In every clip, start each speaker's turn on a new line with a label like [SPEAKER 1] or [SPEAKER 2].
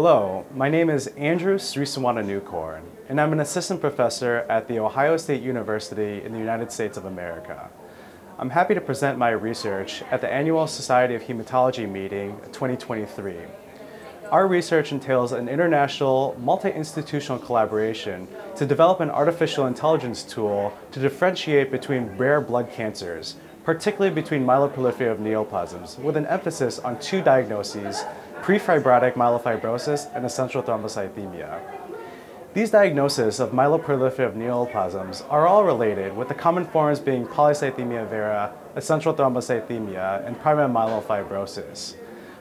[SPEAKER 1] Hello, my name is Andrew Srisuwananukorn, and I'm an assistant professor at The Ohio State University in the United States of America. I'm happy to present my research at the Annual Society of Hematology meeting 2023. Our research entails an international, multi-institutional collaboration to develop an artificial intelligence tool to differentiate between rare blood cancers, particularly between myeloproliferative neoplasms, with an emphasis on two diagnoses, prefibrotic myelofibrosis and essential thrombocythemia. These diagnoses of myeloproliferative neoplasms are all related, with the common forms being polycythemia vera, essential thrombocythemia, and primary myelofibrosis.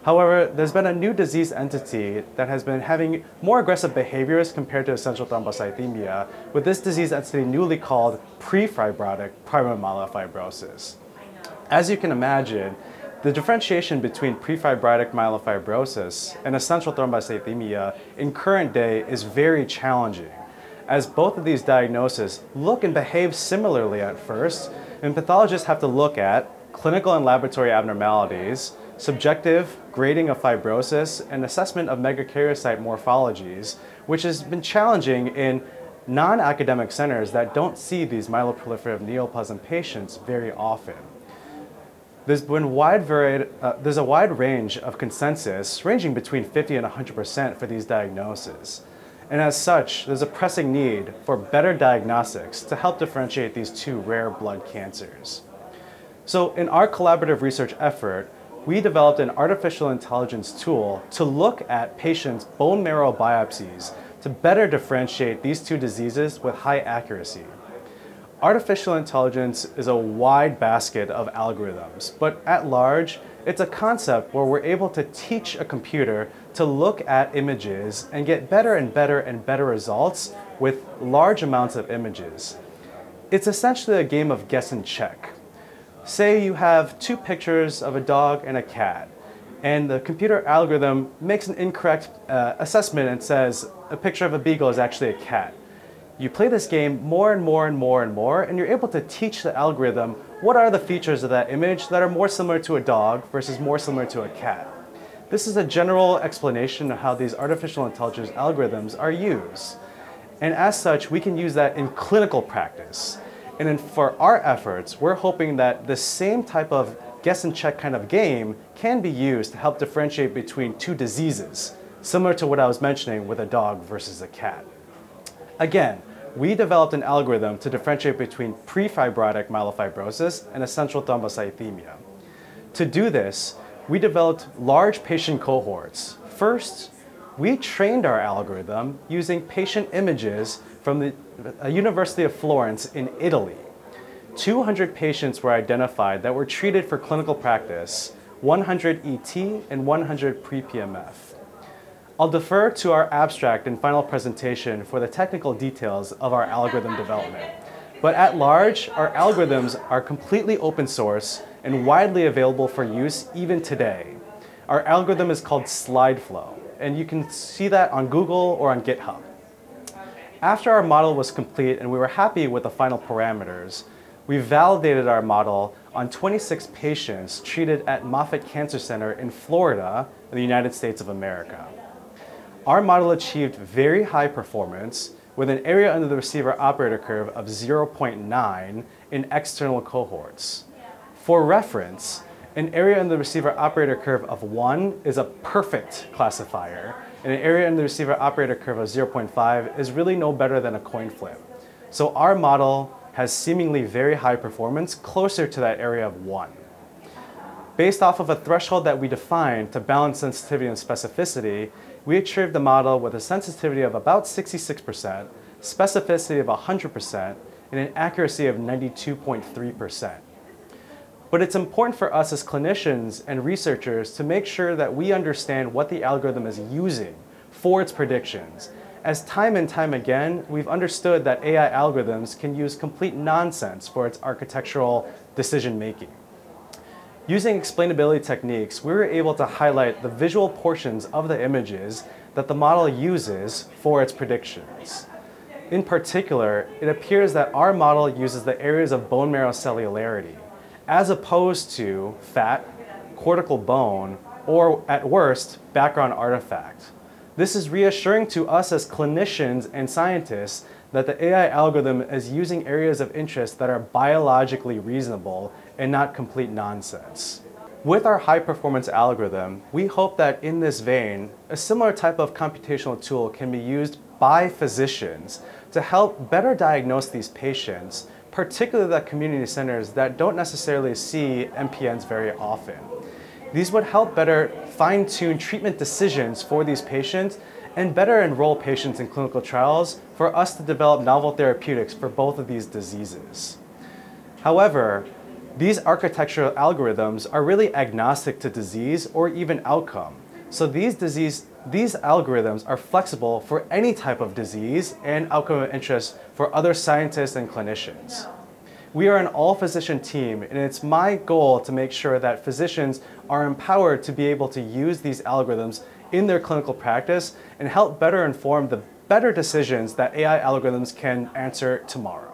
[SPEAKER 1] However, there's been a new disease entity that has been having more aggressive behaviors compared to essential thrombocythemia, with this disease entity newly called prefibrotic primary myelofibrosis. As you can imagine, the differentiation between prefibrotic myelofibrosis and essential thrombocythemia in current day is very challenging, as both of these diagnoses look and behave similarly at first, and pathologists have to look at clinical and laboratory abnormalities, subjective grading of fibrosis, and assessment of megakaryocyte morphologies, which has been challenging in non-academic centers that don't see these myeloproliferative neoplasm patients very often. There's been wide varied, uh, there's a wide range of consensus ranging between 50 and 100% for these diagnoses. And as such, there's a pressing need for better diagnostics to help differentiate these two rare blood cancers. So in our collaborative research effort, we developed an artificial intelligence tool to look at patients' bone marrow biopsies to better differentiate these two diseases with high accuracy. Artificial intelligence is a wide basket of algorithms, but at large, it's a concept where we're able to teach a computer to look at images and get better and better and better results with large amounts of images. It's essentially a game of guess and check. Say you have two pictures of a dog and a cat, and the computer algorithm makes an incorrect uh, assessment and says a picture of a beagle is actually a cat. You play this game more and more and more and more, and you're able to teach the algorithm what are the features of that image that are more similar to a dog versus more similar to a cat. This is a general explanation of how these artificial intelligence algorithms are used. And as such, we can use that in clinical practice. And for our efforts, we're hoping that the same type of guess and check kind of game can be used to help differentiate between two diseases, similar to what I was mentioning with a dog versus a cat. Again, we developed an algorithm to differentiate between prefibrotic myelofibrosis and essential thrombocythemia. To do this, we developed large patient cohorts. First, we trained our algorithm using patient images from the uh, University of Florence in Italy. 200 patients were identified that were treated for clinical practice, 100 ET and 100 pre-PMF. I'll defer to our abstract and final presentation for the technical details of our algorithm development. But at large, our algorithms are completely open source and widely available for use even today. Our algorithm is called SlideFlow, and you can see that on Google or on GitHub. After our model was complete and we were happy with the final parameters, we validated our model on 26 patients treated at Moffitt Cancer Center in Florida, in the United States of America. Our model achieved very high performance with an area under the receiver operator curve of 0.9 in external cohorts. For reference, an area under the receiver operator curve of 1 is a perfect classifier, and an area under the receiver operator curve of 0.5 is really no better than a coin flip. So our model has seemingly very high performance, closer to that area of 1. Based off of a threshold that we defined to balance sensitivity and specificity, we achieved the model with a sensitivity of about 66%, specificity of 100%, and an accuracy of 92.3%. But it's important for us as clinicians and researchers to make sure that we understand what the algorithm is using for its predictions. As time and time again, we've understood that AI algorithms can use complete nonsense for its architectural decision making. Using explainability techniques, we were able to highlight the visual portions of the images that the model uses for its predictions. In particular, it appears that our model uses the areas of bone marrow cellularity, as opposed to fat, cortical bone, or at worst, background artifact. This is reassuring to us as clinicians and scientists that the AI algorithm is using areas of interest that are biologically reasonable and not complete nonsense. With our high performance algorithm, we hope that in this vein, a similar type of computational tool can be used by physicians to help better diagnose these patients, particularly the community centers that don't necessarily see MPNs very often. These would help better fine tune treatment decisions for these patients and better enroll patients in clinical trials for us to develop novel therapeutics for both of these diseases. However, these architectural algorithms are really agnostic to disease or even outcome. So these disease, these algorithms are flexible for any type of disease and outcome of interest for other scientists and clinicians. We are an all physician team, and it's my goal to make sure that physicians are empowered to be able to use these algorithms in their clinical practice and help better inform the better decisions that AI algorithms can answer tomorrow.